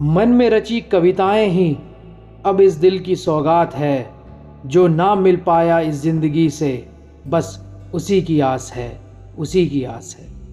मन में रची कविताएँ ही अब इस दिल की सौगात है, जो ना मिल पाया इस ज़िंदगी से, बस उसी की आस है, उसी की आस है।